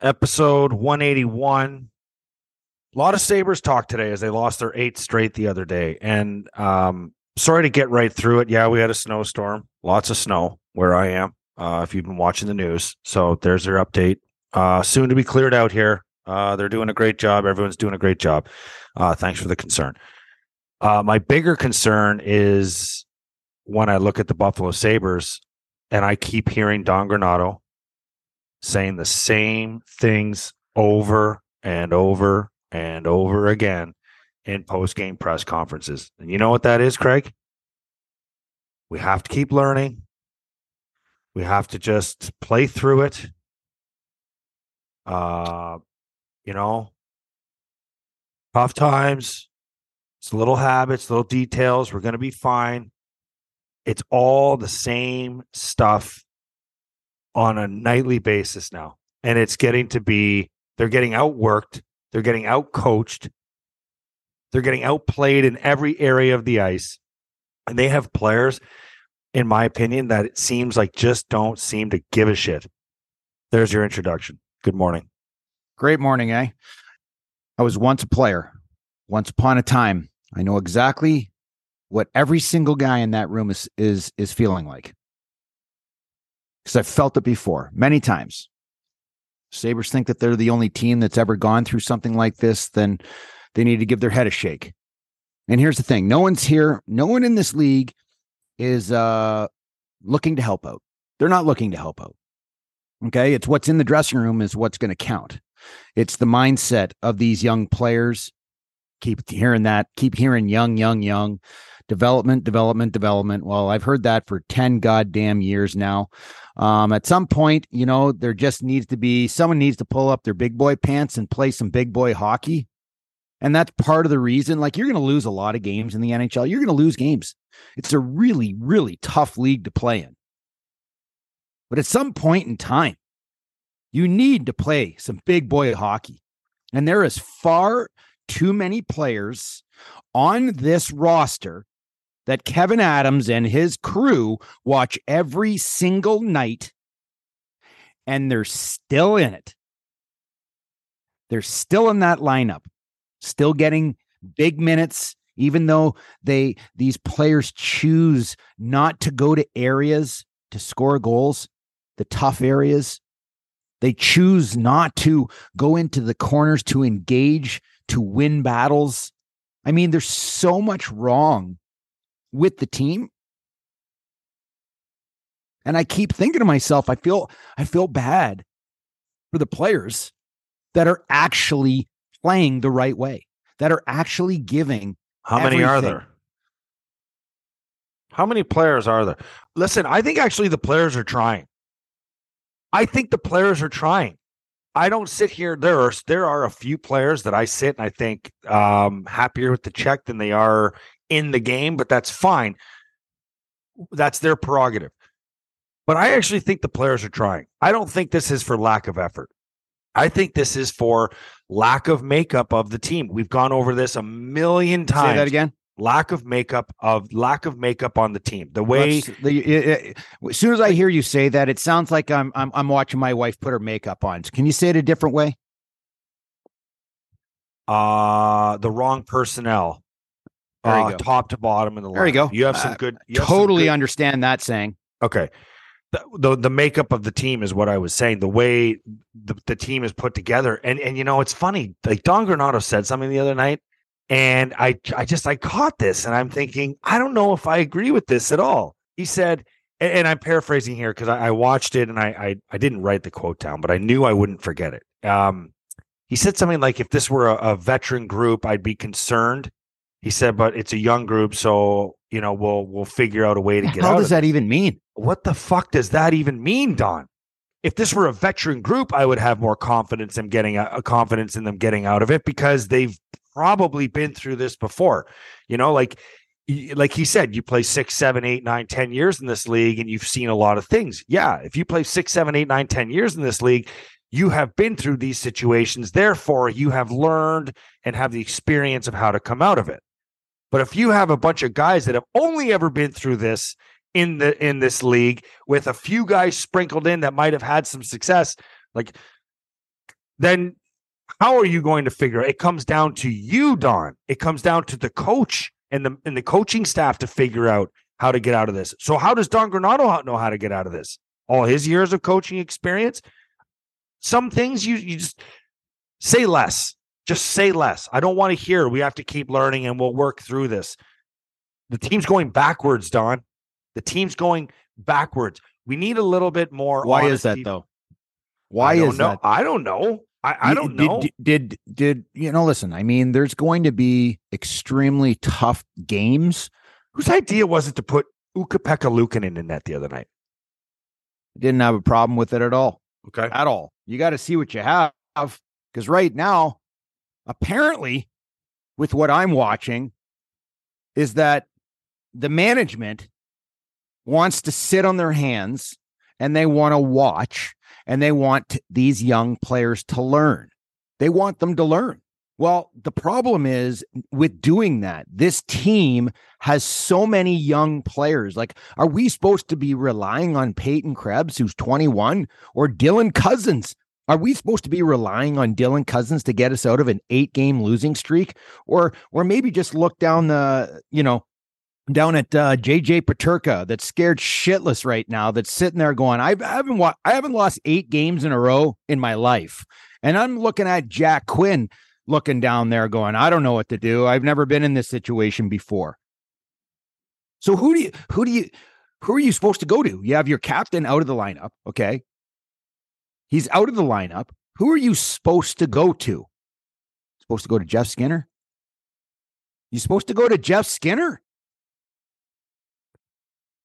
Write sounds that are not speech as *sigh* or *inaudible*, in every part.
episode 181. A lot of Sabres talk today as they lost their eighth straight the other day. And um, sorry to get right through it. Yeah, we had a snowstorm, lots of snow where I am, uh, if you've been watching the news. So there's their update. Uh, soon to be cleared out here. Uh, they're doing a great job. Everyone's doing a great job. Uh, thanks for the concern. Uh, my bigger concern is when I look at the Buffalo Sabres and I keep hearing Don Granato saying the same things over and over and over again in post game press conferences. And you know what that is, Craig? We have to keep learning. We have to just play through it. Uh, you know, tough times. It's little habits, little details. We're going to be fine. It's all the same stuff on a nightly basis now. And it's getting to be, they're getting outworked, they're getting outcoached, they're getting outplayed in every area of the ice. And they have players, in my opinion, that it seems like just don't seem to give a shit. There's your introduction. Good morning. Great morning, eh? I was once a player, once upon a time. I know exactly what every single guy in that room is is is feeling like because I've felt it before many times. Sabres think that they're the only team that's ever gone through something like this, then they need to give their head a shake. And here's the thing no one's here, no one in this league is uh, looking to help out. They're not looking to help out. Okay. It's what's in the dressing room is what's going to count. It's the mindset of these young players. Keep hearing that, keep hearing young, young, young development, development, development. Well, I've heard that for 10 goddamn years now. Um, at some point, you know, there just needs to be someone needs to pull up their big boy pants and play some big boy hockey. And that's part of the reason. Like, you're going to lose a lot of games in the NHL. You're going to lose games. It's a really, really tough league to play in. But at some point in time, you need to play some big boy hockey. And there is far too many players on this roster that Kevyn Adams and his crew watch every single night and they're still in it. They're still in that lineup, still getting big minutes even though they these players choose not to go to areas to score goals, the tough areas. They choose not to go into the corners to engage, to win battles. I mean, there's so much wrong with the team. And I keep thinking to myself, I feel I feel bad for the players that are actually playing the right way, that are actually giving. How many are there? How many players are there? Listen, I think actually the players are trying. I think the players are trying. I don't sit here. There are there are a few players that I sit and I think um, happier with the check than they are in the game, but that's fine. That's their prerogative. But I actually think the players are trying. I don't think this is for lack of effort. I think this is for lack of makeup of the team. We've gone over this a million times. Say that again. Lack of makeup of lack of makeup on the team. The way the, as soon as I hear you say that, it sounds like I'm I'm I'm watching my wife put her makeup on. Can you say it a different way? Uh the wrong personnel uh, top to bottom in the line. There you go. You have some uh, good. You totally good, understand that saying. Okay. The, the, the makeup of the team is what I was saying. The way the, the team is put together, and and you know it's funny. Like Don Granato said something the other night, and I I just I caught this, and I'm thinking I don't know if I agree with this at all. He said, and, and I'm paraphrasing here because I, I, watched it and I, I I didn't write the quote down, but I knew I wouldn't forget it. Um, he said something like, "If this were a, a veteran group, I'd be concerned." He said, but it's a young group, so you know we'll we'll figure out a way to get out. How does that even mean? What the fuck does that even mean, Don? If this were a veteran group, I would have more confidence in getting a, a confidence in them getting out of it because they've probably been through this before. You know, like like he said, you play six, seven, eight, nine, ten years in this league, and you've seen a lot of things. Yeah, if you play six, seven, eight, nine, ten years in this league, you have been through these situations. Therefore, you have learned and have the experience of how to come out of it. But if you have a bunch of guys that have only ever been through this in the in this league with a few guys sprinkled in that might have had some success, like then how are you going to figure it? Comes down to you, Don. It comes down to the coach and the and the coaching staff to figure out how to get out of this. So how does Don Granato know how to get out of this? All his years of coaching experience. Some things you you just say less. Just say less. I don't want to hear we have to keep learning and we'll work through this. The team's going backwards, Don. The team's going backwards. We need a little bit more. Why is that though? Why is know. that? I don't know. I, I don't did, know. Did, did did you know? Listen, I mean, there's going to be extremely tough games. Whose idea was it to put Ukko-Pekka Luukkonen in the net the other night? Didn't have a problem with it at all. Okay. At all. You got to see what you have because right now, apparently, with what I'm watching, is that the management wants to sit on their hands and they want to watch and they want these young players to learn. They want them to learn. Well, the problem is with doing that, this team has so many young players. Like, are we supposed to be relying on Peyton Krebs, who's 21, or Dylan Cozens? Are we supposed to be relying on Dylan Cozens to get us out of an eight game losing streak? Or, or maybe just look down the, you know, down at uh, JJ Peterka that's scared shitless right now. That's sitting there going, I haven't wa- I haven't lost eight games in a row in my life, and I'm looking at Jack Quinn looking down there going, I don't know what to do. I've never been in this situation before. So who do you who do you who are you supposed to go to? You have your captain out of the lineup, okay? He's out of the lineup. Who are you supposed to go to? Supposed to go to Jeff Skinner? You supposed to go to Jeff Skinner?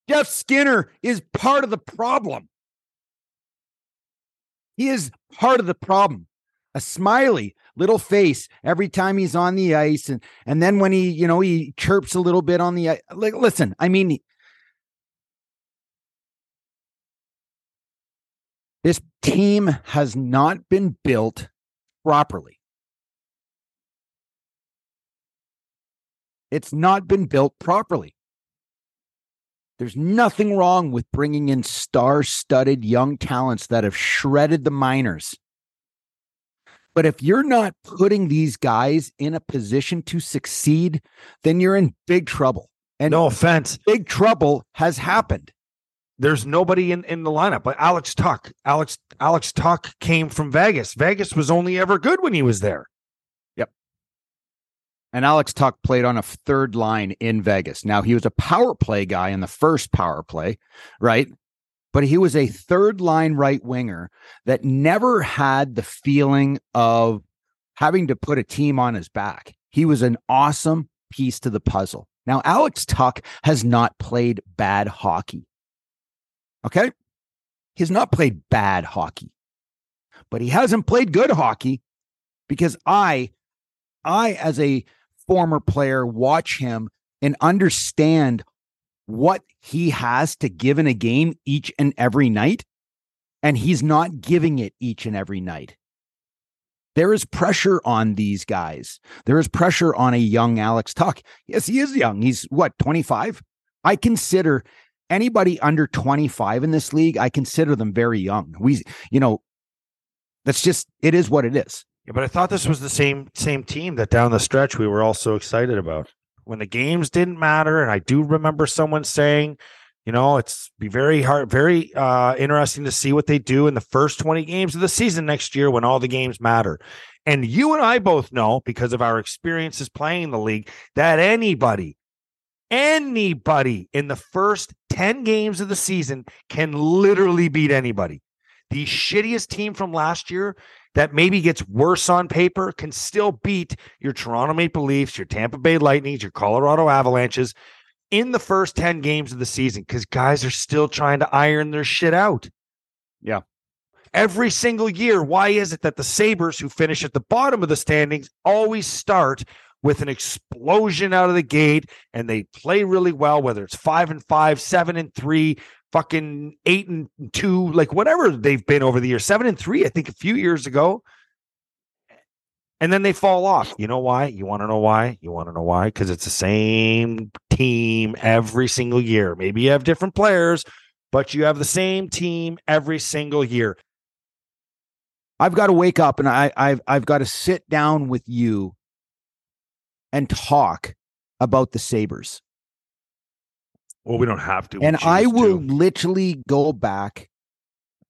Jeff Skinner is part of the problem. He is part of the problem. A smiley little face every time he's on the ice, and and then when he, you know, he chirps a little bit on the ice. Like, listen, I mean, this team has not been built properly. It's not been built properly. There's nothing wrong with bringing in star studded young talents that have shredded the minors. But if you're not putting these guys in a position to succeed, then you're in big trouble. And no offense, big trouble has happened. There's nobody in, in the lineup, but Alex Tuch. Alex Alex Tuch came from Vegas. Vegas was only ever good when he was there. Yep. And Alex Tuch played on a third line in Vegas. Now he was a power play guy in the first power play, right? But he was a third line right winger that never had the feeling of having to put a team on his back. He was an awesome piece to the puzzle. Now, Alex Tuck has not played bad hockey. Okay. He's not played bad hockey, but he hasn't played good hockey because I, I, as a former player, watch him and understand what he has to give in a game each and every night. And he's not giving it each and every night. There is pressure on these guys. There is pressure on a young Alex Tuch. Yes, he is young. He's what, 25? I consider anybody under 25 in this league, I consider them very young. We, you know, that's just, it is what it is. Yeah, but I thought this was the same same team that down the stretch we were all so excited about when the games didn't matter. And I do remember someone saying, you know, it's be very hard, very uh, interesting to see what they do in the first 20 games of the season next year when all the games matter. And you and I both know because of our experiences playing the league that anybody, anybody in the first 10 games of the season can literally beat anybody. The shittiest team from last year that maybe gets worse on paper can still beat your Toronto Maple Leafs, your Tampa Bay Lightnings, your Colorado Avalanches in the first 10 games of the season because guys are still trying to iron their shit out. Yeah. Every single year, why is it that the Sabres, who finish at the bottom of the standings, always start with an explosion out of the gate and they play really well, whether it's five and five, seven and three, fucking eight and two, like whatever they've been over the years, seven and three, I think a few years ago. And then they fall off. You know why? You want to know why? You want to know why? Because it's the same team every single year. Maybe you have different players, but you have the same team every single year. I've got to wake up and I, I've I've got to sit down with you and talk about the Sabres. Well, we don't have to. and I will to. literally go back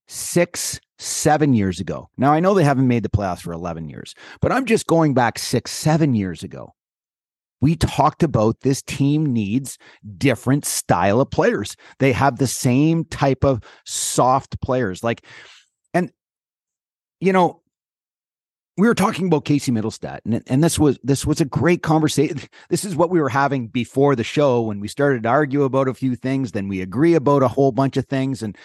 six, seven years ago. Now I know they haven't made the playoffs for 11 years, but I'm just going back six, seven years ago. We talked about this team needs different style of players. They have the same type of soft players. Like, and you know, we were talking about Casey Mittelstadt, and, and this was this was a great conversation. *laughs* This is what we were having before the show when we started to argue about a few things, then we agree about a whole bunch of things. And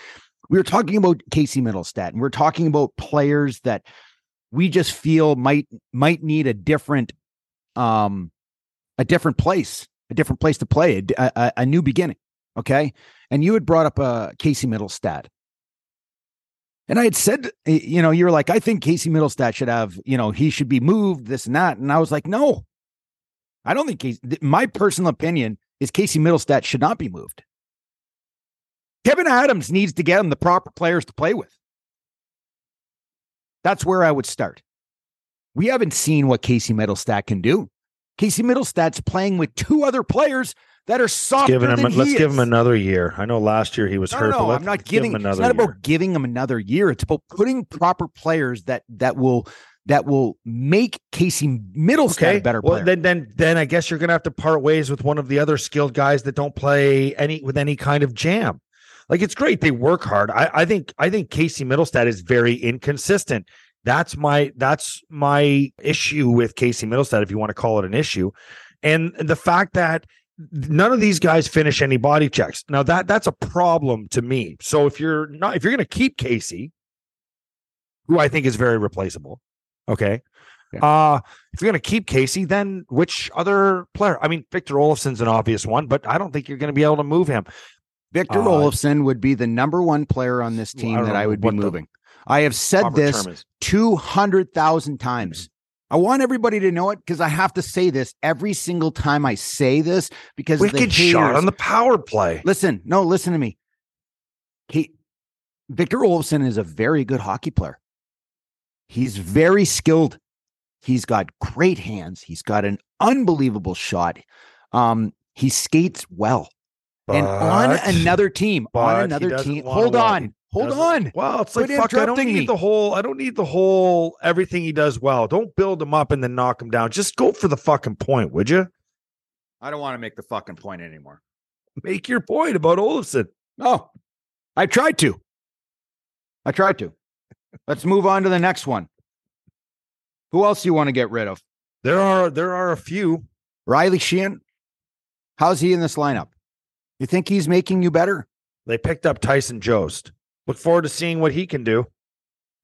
we were talking about Casey Mittelstadt, and we are talking about players that we just feel might might need a different um a different place, a different place to play, a, a, a new beginning. Okay. And you had brought up uh, Casey Mittelstadt. And I had said, you know, you were like, I think Casey Mittelstadt should have, you know, he should be moved, this and that. And I was like, no, I don't think Casey, my personal opinion is Casey Mittelstadt should not be moved. Kevyn Adams needs to get him the proper players to play with. That's where I would start. We haven't seen what Casey Mittelstadt can do. Casey Mittelstadt's playing with two other players that are softer Giving him, than let's give is. him another year. I know last year he was No, hurt. no, but no, let's I'm not give giving. him It's not year. about giving him another year. It's about putting proper players that that will that will make Casey Mittelstadt a better well, then, then, then I guess you're gonna have to part ways with one of the other skilled guys that don't play any with any kind of jam. Like it's great they work hard. I, I think I think Casey Mittelstadt is very inconsistent. That's my that's my issue with Casey Mittelstadt, if you want to call it an issue, and the fact that none of these guys finish any body checks. Now that that's a problem to me. So if you're not if you're going to keep Casey, who I think is very replaceable, okay. Uh if you're going to keep Casey, then which other player? I mean, Victor Olofsson's an obvious one, but I don't think you're going to be able to move him. Victor uh, Olofsson would be the number one player on this I team don't that I would be what the moving. I have said this 200,000 times. I want everybody to know it because I have to say this every single time I say this because the Wicked shot on the power play. Listen, no, listen to me. He Victor Olofsson is a very good hockey player. He's very skilled. He's got great hands. He's got an unbelievable shot. Um, he skates well. and on another team, but on another team. Hold on. He Hold on. Well, it's like fuck. I don't need me. the whole. I don't need the whole everything he does well. Don't build him up and then knock him down. Just go for the fucking point, would you? I don't want to make the fucking point anymore. Make your point about Olofsson. No, I tried to. I tried to. Let's move on to the next one. Who else do you want to get rid of? There are there are a few. Riley Sheahan. How's he in this lineup? You think he's making you better? They picked up Tyson Jost. Look forward to seeing what he can do.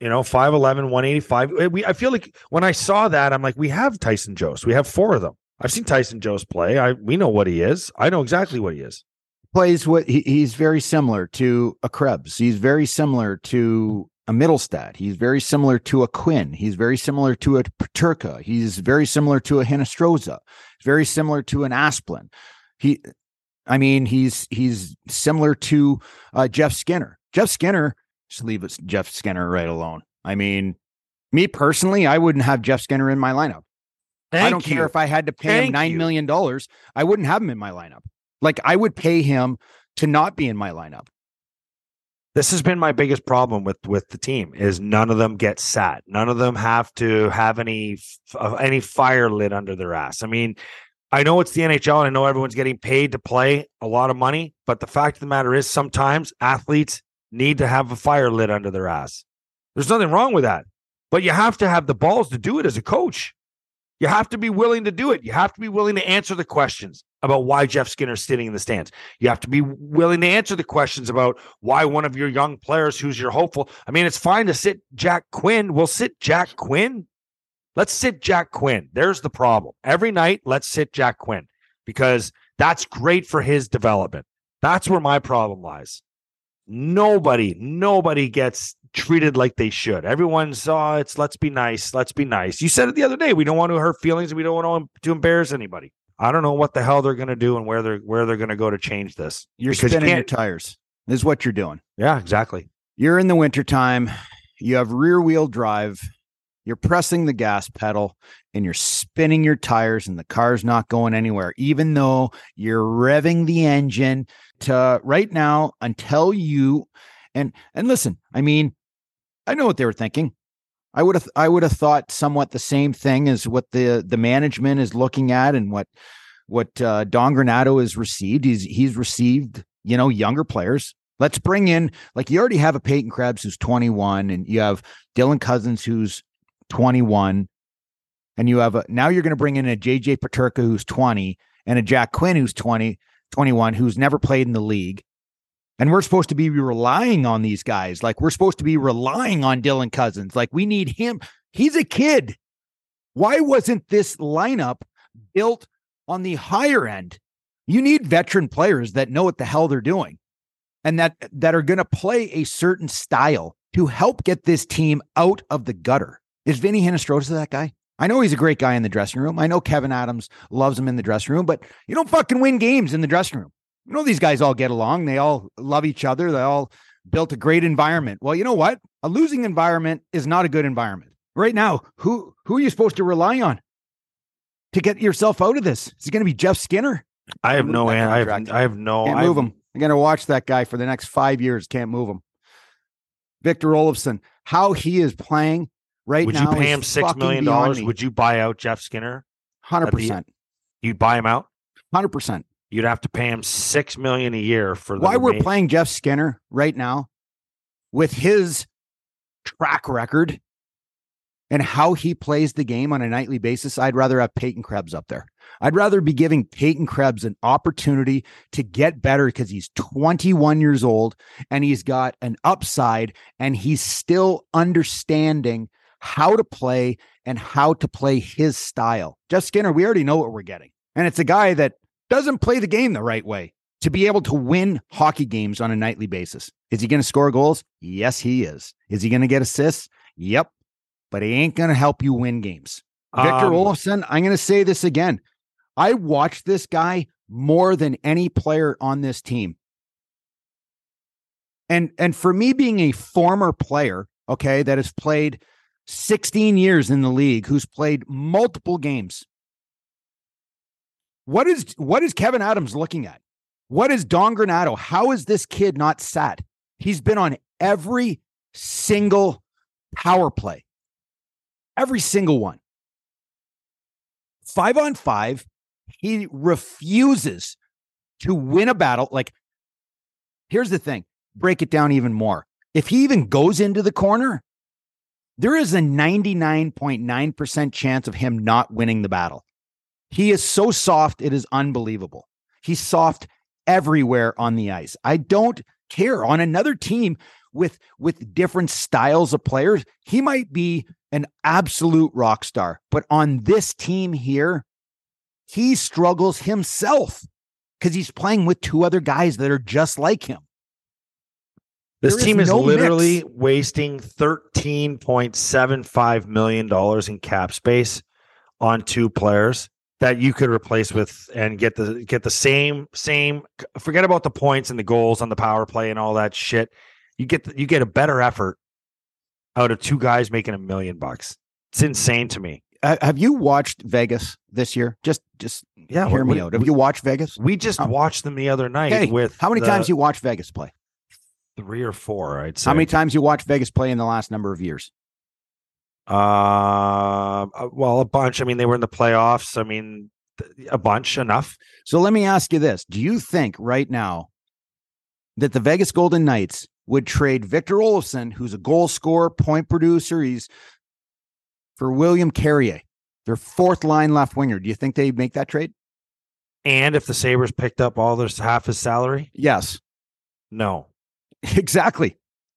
You know, 5'11, 185. Eh, We, I feel like when I saw that, I'm like, we have Tyson Jost. We have four of them. I've seen Tyson Jost play. I we know what he is. I know exactly what he is. Plays what he, he's very similar to a Krebs. He's very similar to a Mittelstadt. He's very similar to a Quinn. He's very similar to a Peterka. He's very similar to a Hinostroza. He's very similar to an Asplund. He, I mean, he's he's similar to uh, Jeff Skinner. Jeff Skinner, just leave us Jeff Skinner right alone. I mean, me personally, I wouldn't have Jeff Skinner in my lineup. I don't you. care if I had to pay him Thank nine you. million dollars. I wouldn't have him in my lineup. Like I would pay him to not be in my lineup. this has been my biggest problem with with the team is none of them get sat none of them have to have any f- uh, any fire lit under their ass i mean i know it's the nhl and i know everyone's getting paid to play a lot of money but the fact of the matter is sometimes athletes need to have a fire lit under their ass there's nothing wrong with that but you have to have the balls to do it as a coach you have to be willing to do it you have to be willing to answer the questions about why jeff skinner's sitting in the stands you have to be willing to answer the questions about why one of your young players who's your hopeful. I mean, it's fine to sit Jack Quinn. We'll sit Jack Quinn. Let's sit Jack Quinn. There's the problem. Every night, let's sit Jack Quinn because that's great for his development. That's where my problem lies. Nobody, nobody gets treated like they should. Everyone's, oh, it's let's be nice. Let's be nice. You said it the other day. We don't want to hurt feelings. We don't want to embarrass anybody. I don't know what the hell they're going to do and where they're where they're going to go to change this. You're Because you spinning your tires. This is what you're doing. Yeah, exactly. You're in the wintertime. you have rear wheel drive, you're pressing the gas pedal, and you're spinning your tires, and the car's not going anywhere, even though you're revving the engine to right now until you and and listen, I mean, I know what they were thinking. I would have I would have thought somewhat the same thing as what the the management is looking at and what what uh, Don Granato has received. He's he's received you know younger players. Let's bring in like you already have a Peyton Krebs who's 21, and you have Dylan Cozens who's 21, and you have a now you're going to bring in a JJ Peterka who's 20 and a Jack Quinn who's 20 21 who's never played in the league. And we're supposed to be relying on these guys. Like we're supposed to be relying on Dylan Cozens. Like we need him. He's a kid. Why wasn't this lineup built on the higher end? You need veteran players that know what the hell they're doing and that that are going to play a certain style to help get this team out of the gutter. Is Vinny Hinostroza that guy? I know he's a great guy in the dressing room. I know Kevyn Adams loves him in the dressing room, but you don't fucking win games in the dressing room. You know these guys all get along. They all love each other. They all built a great environment. Well, you know what? A losing environment is not a good environment. Right now, who who are you supposed to rely on to get yourself out of this? Is it going to be Jeff Skinner? I have no an- I have I have no Can't move him. I'm going to watch that guy for the next five years. Can't move him. Victor Olofsson, how he is playing right Would now. you pay him six million dollars? Would you buy out Jeff Skinner? Hundred percent. You'd buy him out? Hundred percent. You'd have to pay him six million a year for the Why we're playing Jeff Skinner right now with his track record and how he plays the game on a nightly basis, I'd rather have Peyton Krebs up there. I'd rather be giving Peyton Krebs an opportunity to get better because he's 21 years old and he's got an upside and he's still understanding how to play and how to play his style. Jeff Skinner, we already know what we're getting. And it's a guy that doesn't play the game the right way to be able to win hockey games on a nightly basis. Is he going to score goals? Yes, he is. Is he going to get assists? Yep. But he ain't going to help you win games. Victor Um, Olofsson, I'm going to say this again. I watched this guy more than any player on this team. And and for me being a former player, okay, that has played 16 years in the league, who's played multiple games. What is what is Kevyn Adams looking at? What is Don Granato? How is this kid not sat? He's been on every single power play. Every single one. Five on five, he refuses to win a battle. Like, here's the thing break it down even more. If he even goes into the corner, there is a 99.9% chance of him not winning the battle. He is so soft, it is unbelievable. He's soft everywhere on the ice. I don't care. On another team with with different styles of players, he might be an absolute rock star. But on this team here, he struggles himself because he's playing with two other guys that are just like him. This There is team is no literally mix. wasting thirteen point seven five million dollars in cap space on two players that you could replace with and get the get the same same. Forget about the points and the goals on the power play and all that shit. You get the, you get a better effort out of two guys making a million bucks. It's insane to me. Ha- Have you watched Vegas this year? Just just Yeah, hear we- me out. we- Have you watched Vegas? We just Oh. watched them the other night Hey, with How many the times you watch Vegas play? Three or four? I'd say. How many times you watch Vegas play in the last number of years? Uh, well, a bunch. I mean, they were in the playoffs. I mean, a bunch, enough. So let me ask you this. Do you think right now that the Vegas Golden Knights would trade Victor Olofsson, who's a goal scorer, point producer, he's for William Carrier, their fourth line left winger? Do you think they'd make that trade? And if the Sabres picked up all their half his salary, Yes, no, *laughs* exactly.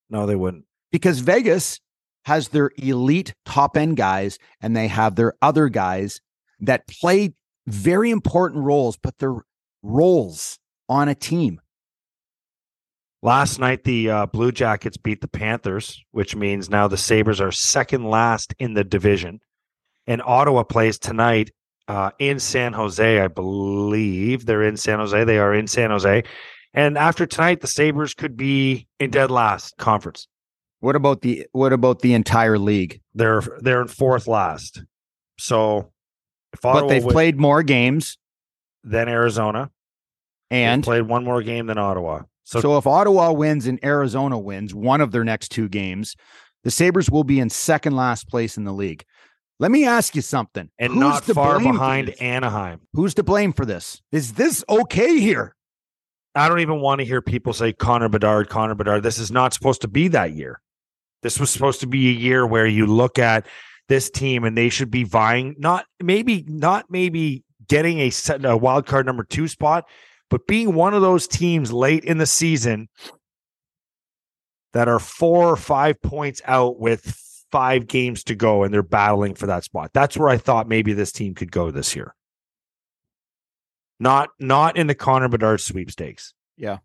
no, they wouldn't. Because Vegas has their elite top end guys and they have their other guys that play very important roles, but they're roles on a team. Last night, the uh, Blue Jackets beat the Panthers, which means now the Sabres are second last in the division. And Ottawa plays tonight uh, in San Jose, I believe. They're in San Jose. They are in San Jose. And after tonight, the Sabres could be in dead last conference. What about the what about the entire league? They're they're in fourth last. So if but they've win, played more games than Arizona, and played one more game than Ottawa. So, so if Ottawa wins and Arizona wins one of their next two games, the Sabres will be in second last place in the league. Let me ask you something. And Who's not far behind Anaheim. Who's to blame for this? Is this okay here? I don't even want to hear people say Connor Bedard, Connor Bedard. This is not supposed to be that year. This was supposed to be a year where you look at this team and they should be vying, not maybe, not maybe getting a, set, a wild card number two spot, but being one of those teams late in the season that are four or five points out with five games to go and they're battling for that spot. That's where I thought maybe this team could go this year. Not not in the Connor Bedard sweepstakes. Yeah.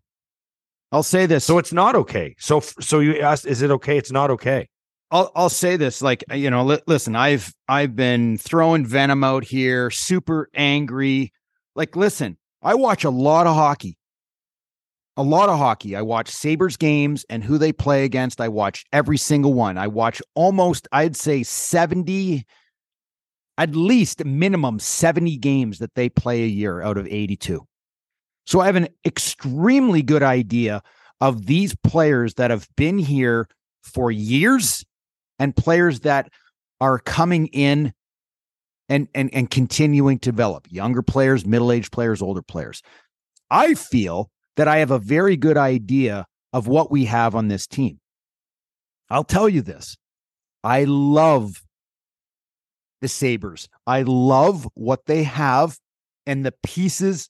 I'll say this. So it's not okay. So so you asked is it okay? It's not okay. I'll I'll say this like uh, you know li- listen, I've I've been throwing venom out here, super angry. Like listen, I watch a lot of hockey a lot of hockey. I watch Sabres games and who they play against. I watch every single one. I watch almost, I'd say 70, at least minimum 70 games that they play a year out of 82. So I have an extremely good idea of these players that have been here for years and players that are coming in and and and continuing to develop younger players, middle-aged players, older players. I feel that I have a very good idea of what we have on this team. I'll tell you this I love the Sabres. I love what they have and the pieces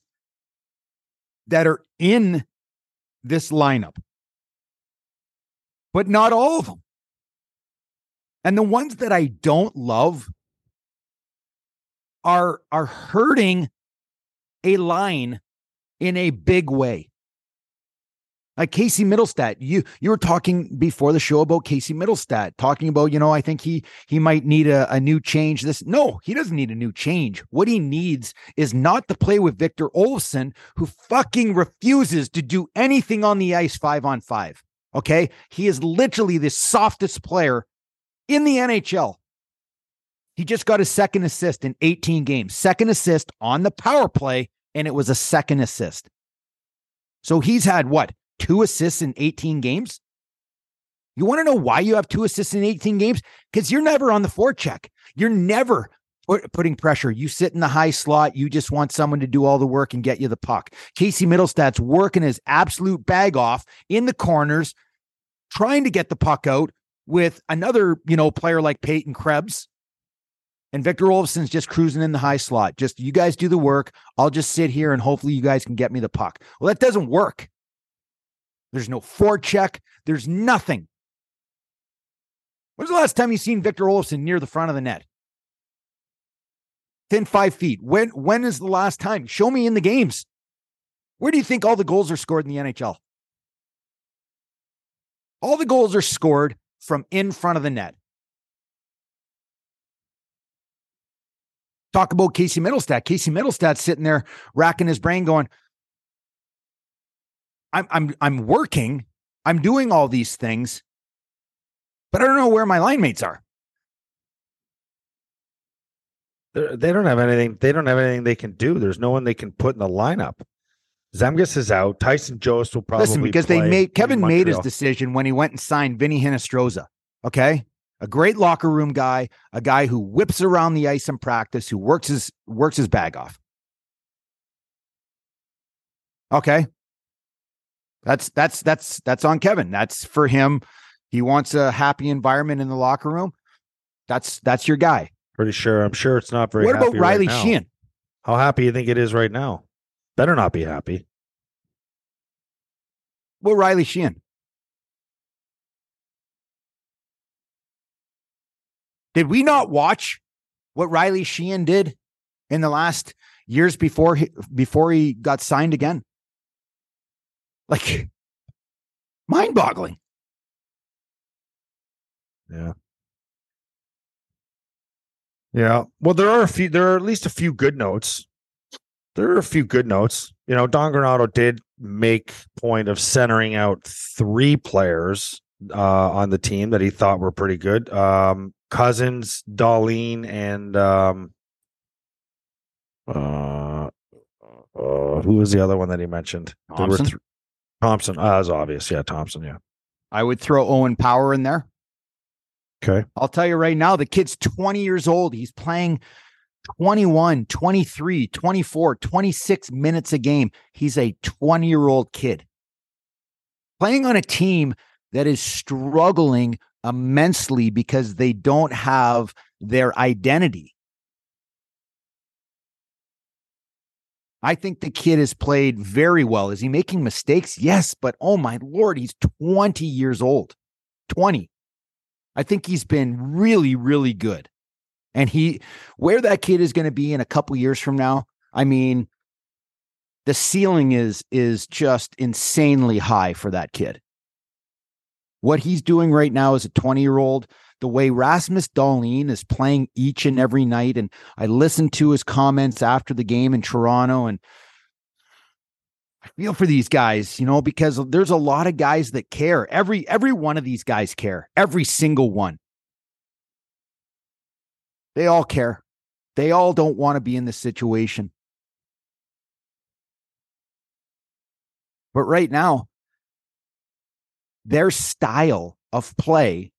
that are in this lineup, but not all of them. And the ones that I don't love are, are hurting a line in a big way. Like Casey Mittelstadt, you you were talking before the show about Casey Mittelstadt, talking about, you know, I think he he might need a, a new change. This no, he doesn't need a new change. What he needs is not to play with Victor Olofsson, who fucking refuses to do anything on the ice five on five. Okay. He is literally the softest player in the NHL. He just got his second assist in 18 games, second assist on the power play, and it was a second assist. So he's had what? Two assists in 18 games? You want to know why you have two assists in 18 games? Because you're never on the forecheck. You're never putting pressure. You sit in the high slot. You just want someone to do all the work and get you the puck. Casey Mittelstadt's working his absolute bag off in the corners, trying to get the puck out with another, you know, player like Peyton Krebs. And Victor Olofsson's just cruising in the high slot. Just you guys do the work. I'll just sit here and hopefully you guys can get me the puck. Well, that doesn't work. There's no forecheck. There's nothing. When's the last time you seen Victor Olofsson near the front of the net? Within five feet. When when is the last time? Show me in the games. Where do you think all the goals are scored in the NHL? All the goals are scored from in front of the net. Talk about Casey Mittelstadt. Casey Mittelstadt sitting there racking his brain, going, I'm I'm I'm working, I'm doing all these things, but I don't know where my line mates are. They're, they do not have anything. They don't have anything they can do. There's no one they can put in the lineup. Zemgus is out. Tyson Jost will probably listen because they made Kevyn made his decision when he went and signed Vinny Hinostroza. Okay, a great locker room guy, a guy who whips around the ice in practice, who works his works his bag off. Okay, that's that's that's that's on Kevyn. That's for him. He wants a happy environment in the locker room. That's that's your guy. Pretty sure. I'm sure it's not very. What about Riley right Sheahan? How happy you think it is right now? Better not be happy. Well, Riley Sheahan. Did we not watch what Riley Sheahan did in the last years before he, before he got signed again? Like mind boggling. Yeah. Yeah. Well, there are a few, there are at least a few good notes. There are a few good notes. You know, Don Granato did make point of centering out three players uh, on the team that he thought were pretty good. Um, Cozens, Dahlin, and um, uh, uh, who was the other one that he mentioned? There were th- Thompson. Uh, as obvious. Yeah, Thompson. Yeah. I would throw Owen Power in there. Okay. I'll tell you right now, the kid's 20 years old. He's playing 21, 23, 24, 26 minutes a game. He's a 20 year old kid playing on a team that is struggling immensely because they don't have their identity. I think the kid has played very well. Is he making mistakes? Yes, but oh my lord, he's 20 years old. 20. I think he's been really, really good. And he, where that kid is going to be in a couple years from now, I mean, the ceiling is is just insanely high for that kid. What he's doing right now as a 20 year old, the way Rasmus Dahlin is playing each and every night, and I listened to his comments after the game in Toronto, and I feel for these guys, you know, because there's a lot of guys that care. Every every one of these guys care. Every single one. They all care. They all don't want to be in this situation. But right now, their style of play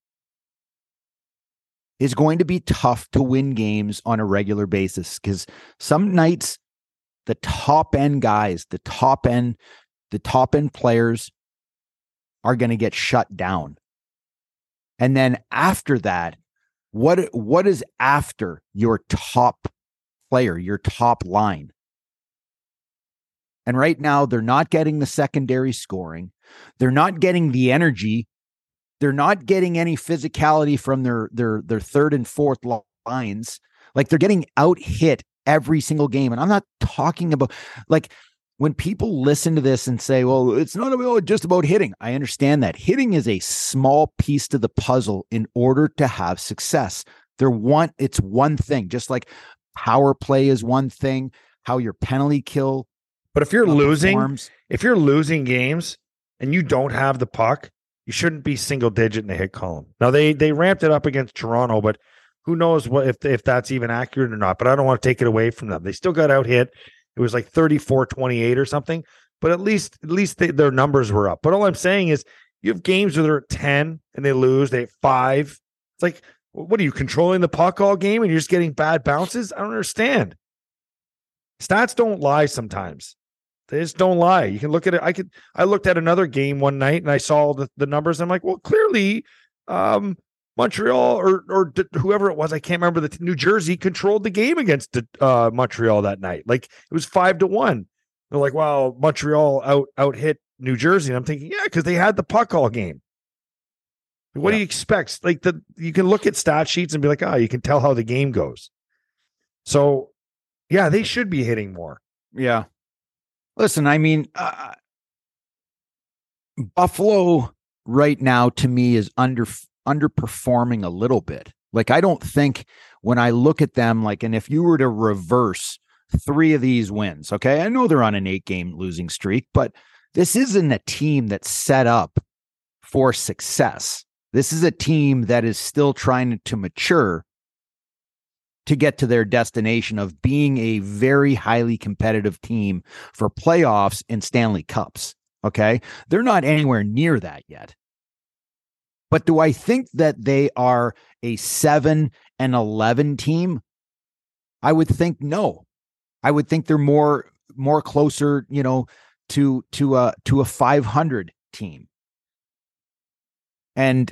is going to be tough to win games on a regular basis because some nights the top end guys, the top end, the top end players are going to get shut down. And then after that, what what is after your top player, your top line? And right now they're not getting the secondary scoring. They're not getting the energy. They're not getting any physicality from their their their third and fourth lines. Like they're getting out hit every single game. And I'm not talking about like when people listen to this and say, well, it's not about just about hitting. I understand that hitting is a small piece to the puzzle in order to have success. They're one, it's one thing, just like power play is one thing, how your penalty kill. But if you're losing, performs. if you're losing games and you don't have the puck, you shouldn't be single digit in the hit column. Now they they ramped it up against Toronto, but who knows what if if that's even accurate or not. But I don't want to take it away from them. They still got out hit. It was like 34-28 or something. But at least at least they, their numbers were up. But all I'm saying is you have games where they're at 10 and they lose, they have five. It's like, what are you controlling the puck all game and you're just getting bad bounces? I don't understand. Stats don't lie sometimes. They just don't lie. You can look at it. I could. I looked at another game one night and I saw the, the numbers. I'm like, well, clearly, um, Montreal or or d- whoever it was, I can't remember. The New Jersey controlled the game against uh, Montreal that night. Like it was five to one. They're like, wow, Montreal out out hit New Jersey. And I'm thinking, yeah, because they had the puck all game. What do you expect? Like the you can look at stat sheets and be like, oh, you can tell how the game goes. So, yeah, they should be hitting more. Yeah. Listen, I mean, uh, Buffalo right now to me is under underperforming a little bit. Like I don't think when I look at them like and if you were to reverse 3 of these wins, okay? I know they're on an 8 game losing streak, but this isn't a team that's set up for success. This is a team that is still trying to mature to get to their destination of being a very highly competitive team for playoffs and Stanley Cups. Okay. They're not anywhere near that yet. But do I think that they are a 7 and 11 team? I would think no. I would think they're more more closer, you know, to to a to a 500 team. And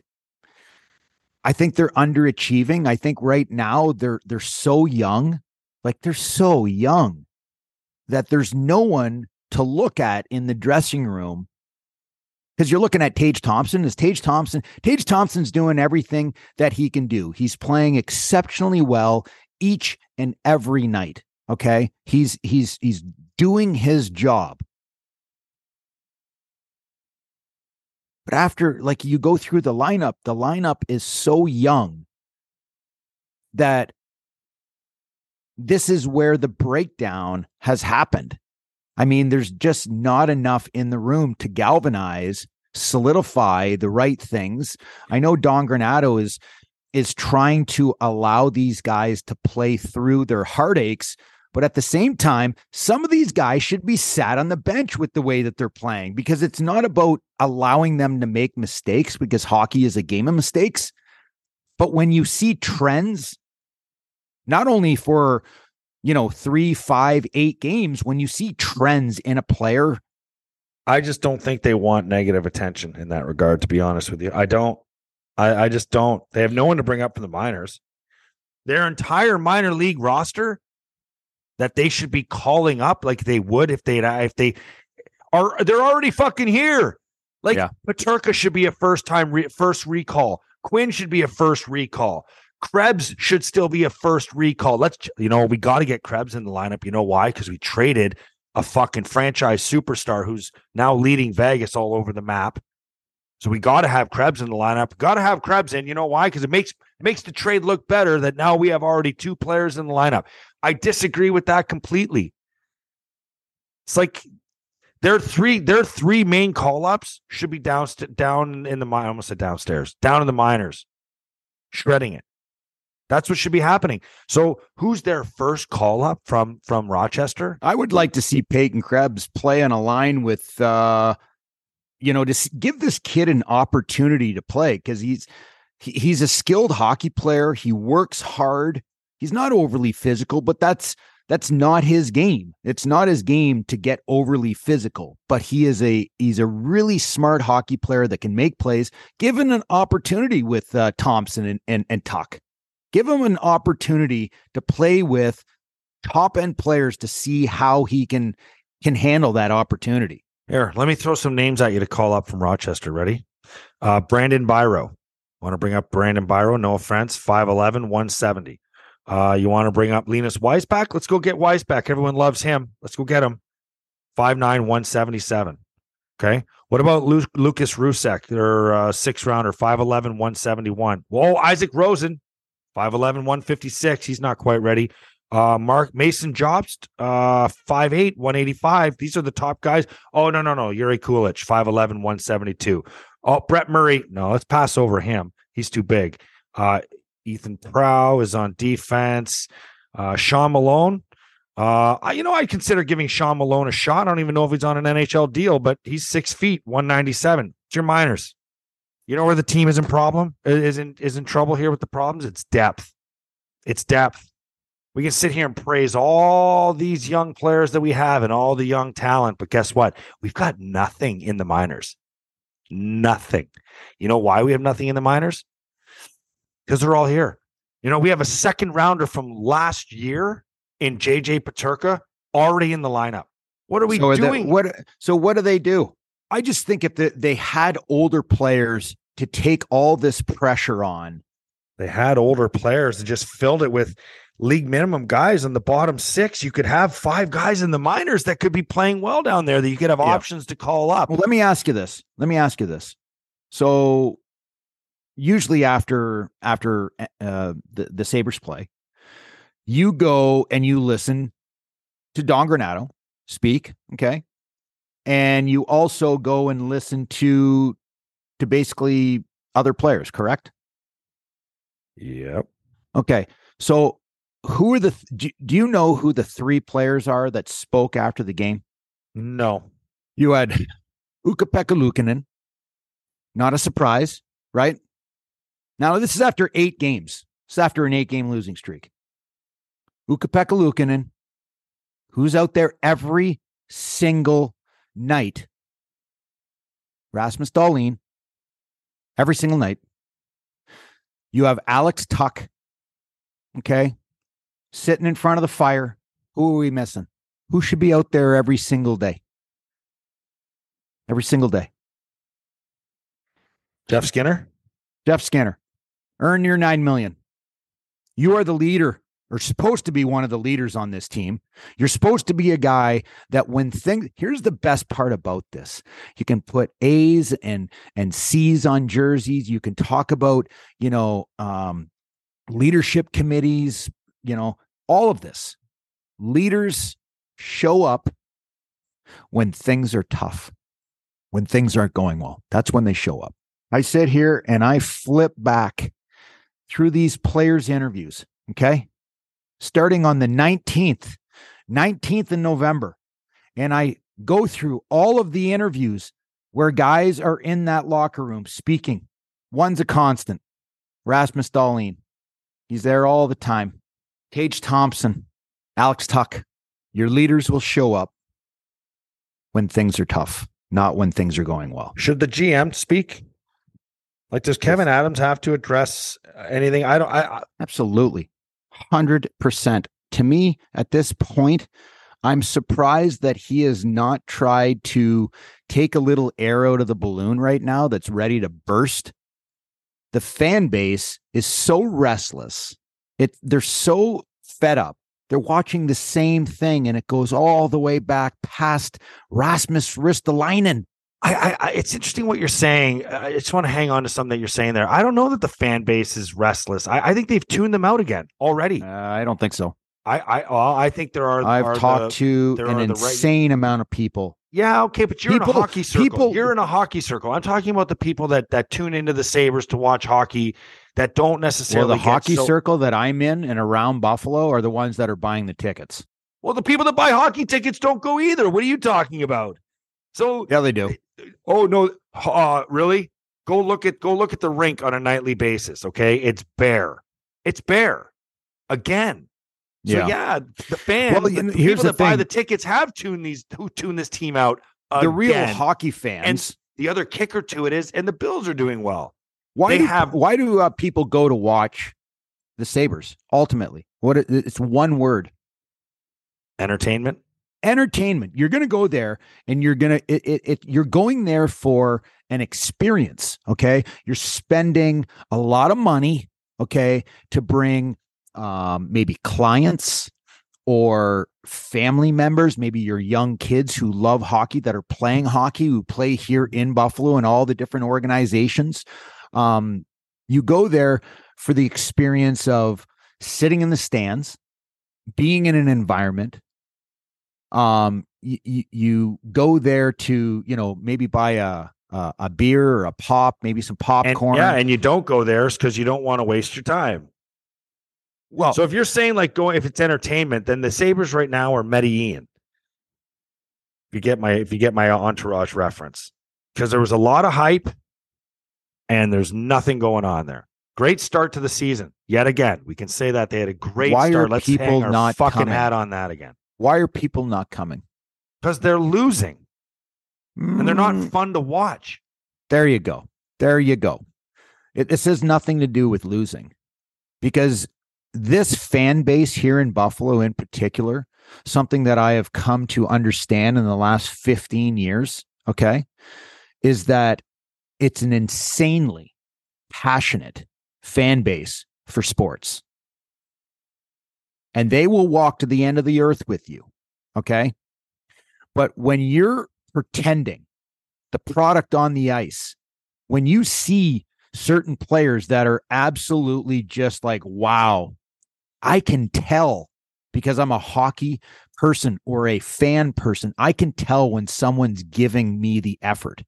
I think they're underachieving. I think right now they're they're so young, like they're so young that there's no one to look at in the dressing room. Because you're looking at Tage Thompson. Is Tage Thompson? Tage Thompson's doing everything that he can do. He's playing exceptionally well each and every night. Okay. He's he's he's doing his job. But after, like, you go through the lineup, the lineup is so young that this is where the breakdown has happened. I mean, there's just not enough in the room to galvanize solidify the right things. I know Don Granato is is trying to allow these guys to play through their heartaches but at the same time, some of these guys should be sat on the bench with the way that they're playing because it's not about allowing them to make mistakes because hockey is a game of mistakes. But when you see trends, not only for, you know, three, five, eight games, when you see trends in a player, I just don't think they want negative attention in that regard, to be honest with you. I don't. I, I just don't. They have no one to bring up from the minors. Their entire minor league roster that they should be calling up like they would if they if they are they're already fucking here. Like yeah. Peterka should be a first time re- first recall. Quinn should be a first recall. Krebs should still be a first recall. Let's you know we got to get Krebs in the lineup. You know why? Because we traded a fucking franchise superstar who's now leading Vegas all over the map. So we got to have Krebs in the lineup. Got to have Krebs in. You know why? Because it makes it makes the trade look better that now we have already two players in the lineup. I disagree with that completely. It's like their three their three main call ups should be down down in the I almost said downstairs down in the minors, shredding it. That's what should be happening. So, who's their first call up from from Rochester? I would like to see Peyton Krebs play on a line with, uh, you know, to give this kid an opportunity to play because he's he, he's a skilled hockey player. He works hard. He's not overly physical, but that's that's not his game. It's not his game to get overly physical, but he is a he's a really smart hockey player that can make plays. Given an opportunity with uh, Thompson and, and and Tuch, give him an opportunity to play with top end players to see how he can can handle that opportunity. Here, let me throw some names at you to call up from Rochester. Ready? Uh, Brandon Biro. Want to bring up Brandon Biro? No offense. 5'11, 170. Uh, you want to bring up Linus Weissbach? Let's go get Weissbach. Everyone loves him. Let's go get him. Five nine one seventy seven. Okay. What about Lu- Lucas Rousek, their uh, six rounder, 5'11, 171? Whoa, Isak Rosén, 5'11, 156. He's not quite ready. Uh, Mark Mason Jobst, uh, 5'8, 185. These are the top guys. Oh, no, no, no. Jiri Kulich, 5'11, 172. Oh, Brett Murray. No, let's pass over him. He's too big. Uh, Ethan Prow is on defense. Uh, Sean Malone. Uh, I, you know, I'd consider giving Sean Malone a shot. I don't even know if he's on an NHL deal, but he's six feet, 197. It's your minors. You know where the team is in problem, is in is in trouble here with the problems? It's depth. It's depth. We can sit here and praise all these young players that we have and all the young talent, but guess what? We've got nothing in the minors. Nothing. You know why we have nothing in the minors? Because they're all here. You know, we have a second rounder from last year in JJ Peterka already in the lineup. What are we so doing? What so what do they do? I just think if the, they had older players to take all this pressure on. They had older players and just filled it with league minimum guys in the bottom six. You could have five guys in the minors that could be playing well down there that you could have yeah. options to call up. Well, let me ask you this. Let me ask you this. So usually after after uh, the the Sabres play, you go and you listen to Don Granato speak, okay, and you also go and listen to to basically other players, correct? Yep. Okay, so who are the do, do you know who the three players are that spoke after the game? No. You had Ukko-Pekka Not a surprise, right? Now, this is after eight games. It's after an eight game losing streak. Ukko-Pekka Luukkonen, who's out there every single night. Rasmus Dahlin, every single night. You have Alex Tuch, okay, sitting in front of the fire. Who are we missing? Who should be out there every single day? Every single day. Jeff Skinner? Jeff Skinner. Earn your 9 million. You are the leader or supposed to be one of the leaders on this team. You're supposed to be a guy that when things here's the best part about this. You can put A's and and C's on jerseys. You can talk about, you know, um leadership committees, you know, all of this. Leaders show up when things are tough. when things aren't going well. That's when they show up. I sit here and I flip back through these players' interviews, okay? Starting on the 19th, 19th in November. And I go through all of the interviews where guys are in that locker room speaking. One's a constant Rasmus Dahlin. He's there all the time. Tage Thompson, Alex Tuch. Your leaders will show up when things are tough, not when things are going well. Should the GM speak? Like, does Kevyn Adams have to address uh, anything? I don't. I, I Absolutely. 100%. To me, at this point, I'm surprised that he has not tried to take a little air out of the balloon right now that's ready to burst. The fan base is so restless. It they're so fed up. They're watching the same thing, and it goes all the way back past Rasmus Ristolainen. I, I, it's interesting what you're saying. I just want to hang on to something that you're saying there. I don't know that the fan base is restless. I, I think they've tuned them out again already. Uh, I don't think so. I, I, I think there are. I've are talked the, to an insane right... amount of people. Yeah, okay, but you're people, in a hockey circle. People, you're in a hockey circle. I'm talking about the people that that tune into the Sabres to watch hockey that don't necessarily. Well, the hockey so... circle that I'm in and around Buffalo are the ones that are buying the tickets. Well, the people that buy hockey tickets don't go either. What are you talking about? So yeah, they do. Oh no, uh, really? Go look at go look at the rink on a nightly basis. Okay, it's bare. It's bare again. So yeah, yeah the fans, well, the, the people that thing. buy the tickets have tuned these who tune this team out. Again. The real hockey fans. And the other kicker to it is, and the Bills are doing well. Why they do, have? Why do uh, people go to watch the Sabres? Ultimately, what it's one word: entertainment. Entertainment. You're going to go there, and you're going to it, it, it. You're going there for an experience. Okay, you're spending a lot of money. Okay, to bring um, maybe clients or family members, maybe your young kids who love hockey that are playing hockey, who play here in Buffalo and all the different organizations. Um, you go there for the experience of sitting in the stands, being in an environment. Um, you, you go there to, you know, maybe buy a, a, a beer or a pop, maybe some popcorn. And, yeah, and you don't go there because you don't want to waste your time. Well, so if you're saying like going if it's entertainment, then the Sabres right now are Medellin. If you get my if you get my entourage reference, because there was a lot of hype, and there's nothing going on there. Great start to the season. Yet again, we can say that they had a great Why start. Are Let's people hang our not fucking coming? hat on that again. Why are people not coming? Because they're losing, mm. and they're not mm. fun to watch. There you go. There you go. It, this has nothing to do with losing, because this fan base here in Buffalo, in particular, something that I have come to understand in the last 15 years, okay, is that it's an insanely passionate fan base for sports. And they will walk to the end of the earth with you, okay? But when you're pretending the product on the ice, when you see certain players that are absolutely just like, wow, I can tell because I'm a hockey person or a fan person. I can tell when someone's giving me the effort.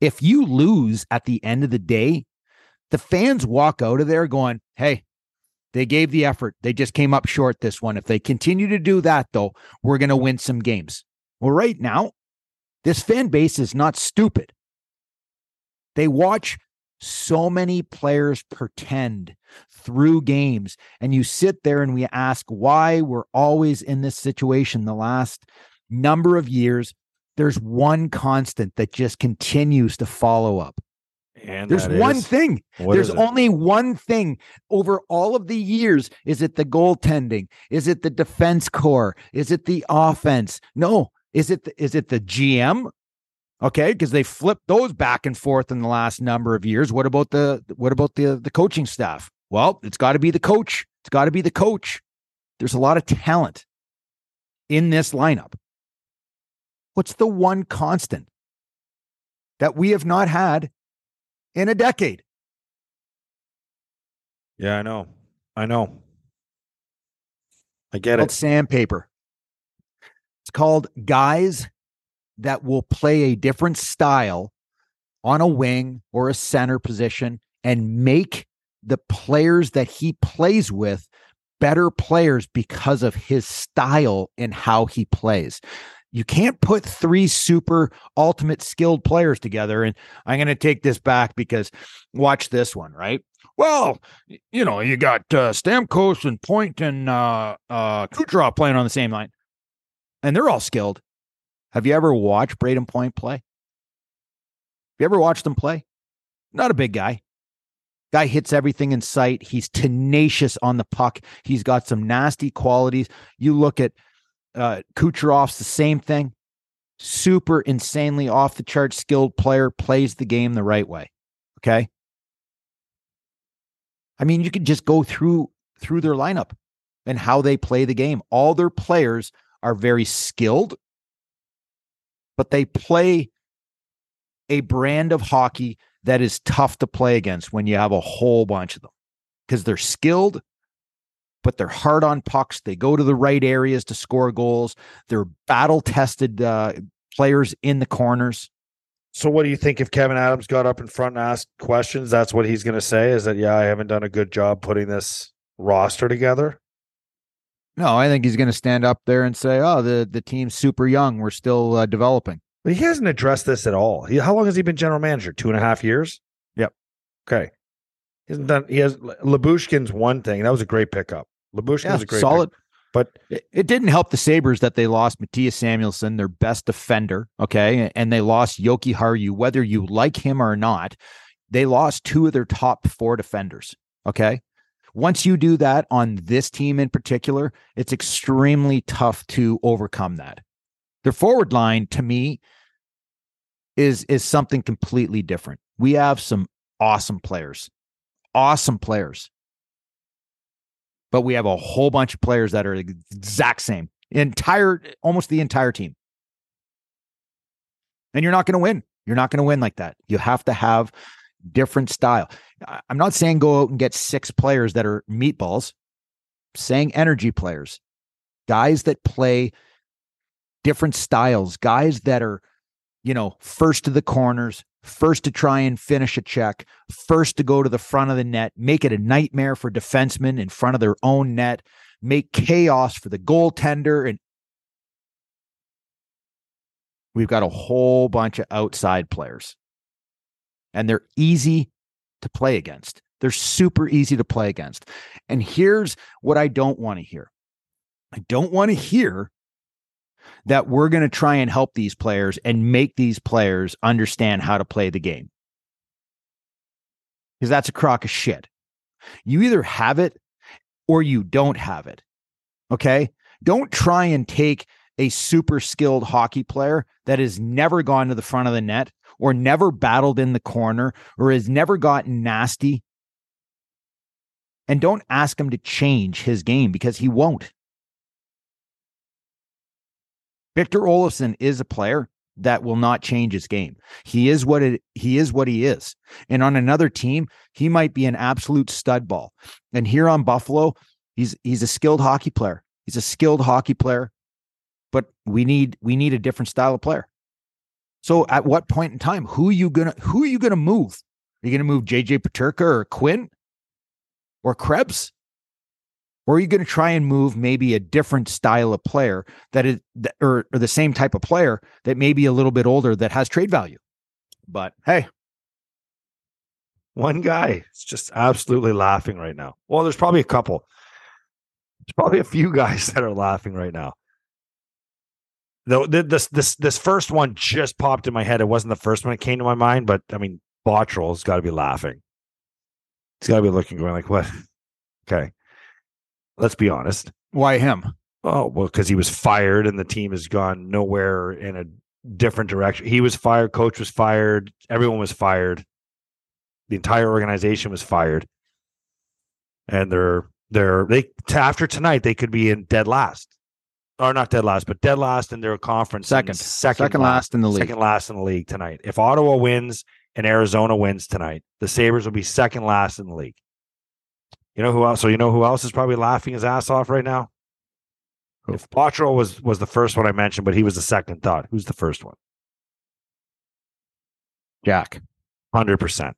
If you lose at the end of the day, the fans walk out of there going, Hey, they gave the effort. They just came up short this one. If they continue to do that, though, we're going to win some games. Well, right now, this fan base is not stupid. They watch so many players pretend through games and you sit there and we ask why we're always in this situation the last number of years there's one constant that just continues to follow up and there's one is, thing there's only one thing over all of the years is it the goaltending is it the defense core is it the offense no is it the, is it the gm Okay, because they flipped those back and forth in the last number of years. What about the what about the the coaching staff? Well, it's got to be the coach. It's got to be the coach. There's a lot of talent in this lineup. What's the one constant that we have not had in a decade? Yeah, I know. I know. I get it. It's sandpaper. It's called guys that will play a different style on a wing or a center position and make the players that he plays with better players because of his style and how he plays. You can't put three super ultimate skilled players together. And I'm going to take this back because watch this one, right? Well, you know, you got uh, Stamkos and Point and uh, uh, Kucherov playing on the same line, and they're all skilled. Have you ever watched Brayden Point play? Have you ever watched him play? Not a big guy. Guy hits everything in sight. He's tenacious on the puck. He's got some nasty qualities. You look at uh, Kucherov's the same thing. Super insanely off the chart skilled player, plays the game the right way. Okay. I mean, you could just go through through their lineup and how they play the game. All their players are very skilled, but they play a brand of hockey that is tough to play against when you have a whole bunch of them because they're skilled, but they're hard on pucks. They go to the right areas to score goals. They're battle tested uh, players in the corners. So, what do you think if Kevyn Adams got up in front and asked questions? That's what he's going to say is that, yeah, I haven't done a good job putting this roster together? No, I think he's going to stand up there and say, oh, the, the team's super young. We're still uh, developing. But he hasn't addressed this at all. He, how long has he been general manager? Two and a half years? Yep. Okay. He hasn't done, he has, Lyubushkin's one thing. That was a great pickup. Lyubushkin Yeah, was a great solid. but It, it didn't help the Sabres that they lost Mattias Samuelsson, their best defender. Okay. And they lost Jokiharju, whether you like him or not. They lost two of their top four defenders. Okay. Once you do that on this team in particular, it's extremely tough to overcome that. Their forward line to me is is something completely different. We have some awesome players. Awesome players. But we have a whole bunch of players that are the exact same. Entire almost the entire team. And you're not going to win. You're not going to win like that. You have to have different style. I'm not saying go out and get six players that are meatballs. I'm saying energy players. Guys that play different styles, guys that are, you know, first to the corners, first to try and finish a check, first to go to the front of the net, make it a nightmare for defensemen in front of their own net, make chaos for the goaltender. And we've got a whole bunch of outside players, and they're easy to play against. They're super easy to play against. And here's what I don't want to hear I don't want to hear that we're going to try and help these players and make these players understand how to play the game. Because that's a crock of shit. You either have it or you don't have it. Okay. Don't try and take a super skilled hockey player that has never gone to the front of the net or never battled in the corner or has never gotten nasty. And don't ask him to change his game because he won't. Victor Olofsson is a player that will not change his game. He is what it he is what he is. And on another team, he might be an absolute stud ball. And here on Buffalo, he's he's a skilled hockey player. He's a skilled hockey player, but we need we need a different style of player. So at what point in time, who are you gonna who are you gonna move? Are you gonna move JJ Peterka or Quinn or Krebs? Or are you going to try and move maybe a different style of player that is, or, or the same type of player that may be a little bit older that has trade value? But hey, one guy is just absolutely laughing right now. Well, there's probably a couple. There's probably a few guys *laughs* that are laughing right now. Though this this this first one just popped in my head. It wasn't the first one that came to my mind, but I mean, Botterill's got to be laughing. He's got to be looking, going like, "What?" *laughs* Okay, let's be honest. why him? Oh well, because he was fired and the team has gone nowhere in a different direction. He was fired, coach was fired, everyone was fired, the entire organization was fired, and they're they're they after tonight they could be in dead last, or not dead last, but dead last in their conference, Second. second, Second last in the league. second last in the league tonight. If Ottawa wins and Arizona wins tonight, the Sabres will be second last in the league. You know who else? So you know who else is probably laughing his ass off right now? If Botterill was was the first one I mentioned, but he was the second thought. Who's the first one? Jack. Hundred percent.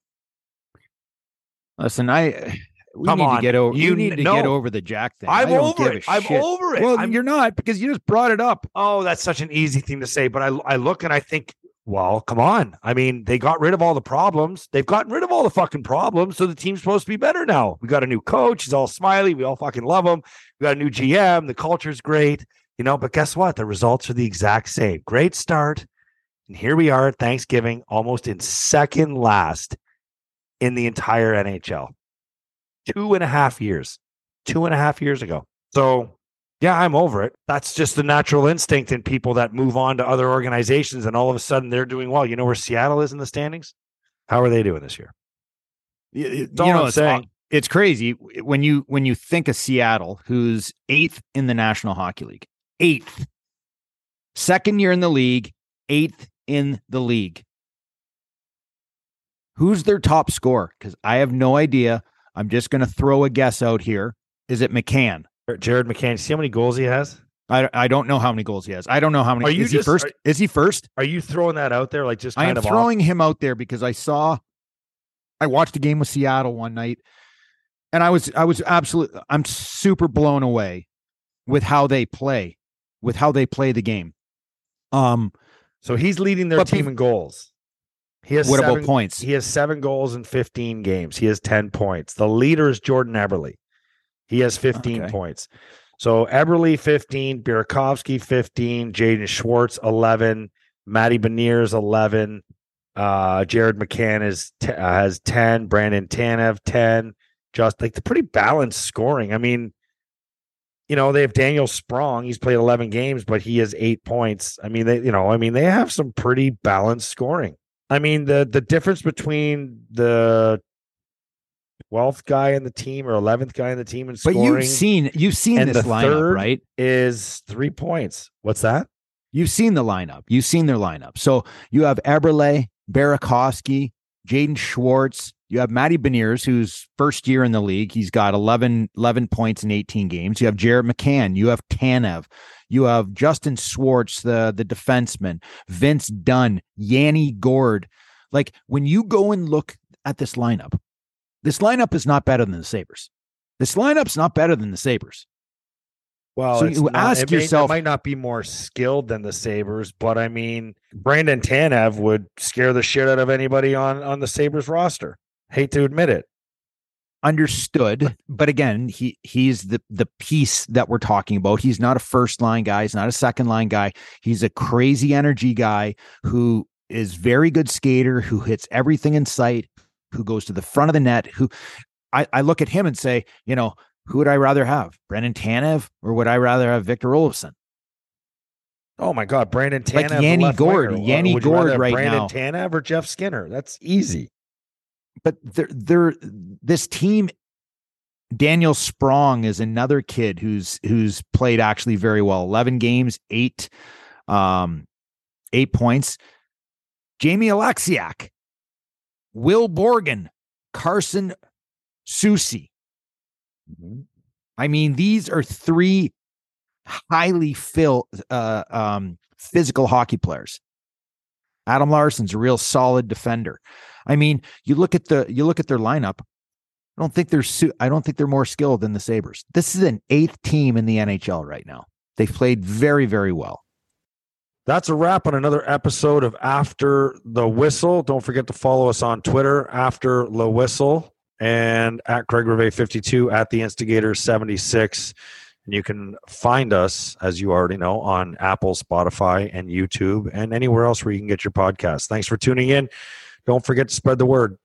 Listen, I we Come need on. to get over. You You need to get over the Jack thing. I'm over it. I'm shit. over it. Well, I'm- you're not because you just brought it up. Oh, that's such an easy thing to say. But I, I look and I think, well, come on. I mean, they got rid of all the problems. They've gotten rid of all the fucking problems. So the team's supposed to be better now. We got a new coach. He's all smiley. We all fucking love him. We got a new GM. The culture's great, you know. But guess what? The results are the exact same. Great start. And here we are at Thanksgiving, almost in second last in the entire NHL. Two and a half years. Two and a half years ago. So yeah, I'm over it. That's just the natural instinct in people that move on to other organizations and all of a sudden they're doing well. You know where Seattle is in the standings? How are they doing this year? You, all I'm it's, saying. it's crazy when you when you think of Seattle, who's eighth in the National Hockey League, eighth, second year in the league, eighth in the league. Who's their top scorer? Because I have no idea. I'm just going to throw a guess out here. Is it McCann? Jared McCann, see how many goals he has? I, I don't know how many goals he has. I don't know how many. Are you is he first? are- is he first? Are you throwing that out there like just I am throwing him out there because I saw I watched a game with Seattle one night and I was I was absolutely I'm super blown away with how they play, with how they play the game. Um? So he's leading their team in goals. He has what seven, about points? He has seven goals in 15 games. He has 10 points. The leader is Jordan Eberle. He has 15 Okay. points. So Eberle 15, Burakovsky 15, Jaden Schwartz 11, Matty Beniers 11, uh, Jared McCann is t- uh, has 10, Brandon Tanev 10. Just like the pretty balanced scoring. I mean, you know, they have Daniel Sprong. He's played 11 games, but he has eight points. I mean, they, you know, I mean, they have some pretty balanced scoring. I mean, the the difference between the 12th guy in the team or 11th guy in the team and in But you've seen you've seen and this lineup, right? is three points. What's that? You've seen the lineup. You've seen their lineup. So you have Eberle, Burakovsky, Jaden Schwartz. You have Matty Beniers, who's first year in the league. He's got 11, 11 points in 18 games. You have Jared McCann. You have Tanev. You have Justin Schwartz, the, the defenseman, Vince Dunn, Yanni Gourde. Like when you go and look at this lineup, this lineup is not better than the Sabres. This lineup's not better than the Sabres. Well, So you not- ask it may- it yourself- might not be more skilled than the Sabres, but I mean, Brandon Tanev would scare the shit out of anybody on on the Sabres roster. Hate to admit it. understood but again he he's the the piece that we're talking about he's not a first line guy he's not a second line guy he's a crazy energy guy who is very good skater who hits everything in sight who goes to the front of the net who i i look at him and say you know who would i rather have brandon tanev or would i rather have victor olofsson Oh my God, Brandon Tanev, Like Yanni Gourde. winger. Yanni Would you rather Gourde right Brandon now. Tanev or Jeff Skinner. That's easy. but they're they're this team Daniel Sprong is another kid who's who's played actually very well. 11 games, 8 um 8 points. Jamie Oleksiak, Will Borgen, Carson Soucy. I mean, these are three highly fill, uh, um, physical hockey players. Adam Larsson's a real solid defender. I mean, you look at the you look at their lineup. I don't think they're su- I don't think they're more skilled than the Sabres. This is an eighth team in the NHL right now. They've played very, very well. That's a wrap on another episode of After the Whistle. Don't forget to follow us on Twitter, After the Whistle, and at Craig Reve 52 at the Instigator 76. And you can find us, as you already know, on Apple, Spotify, and YouTube, and anywhere else where you can get your podcast. Thanks for tuning in. Don't forget to spread the word.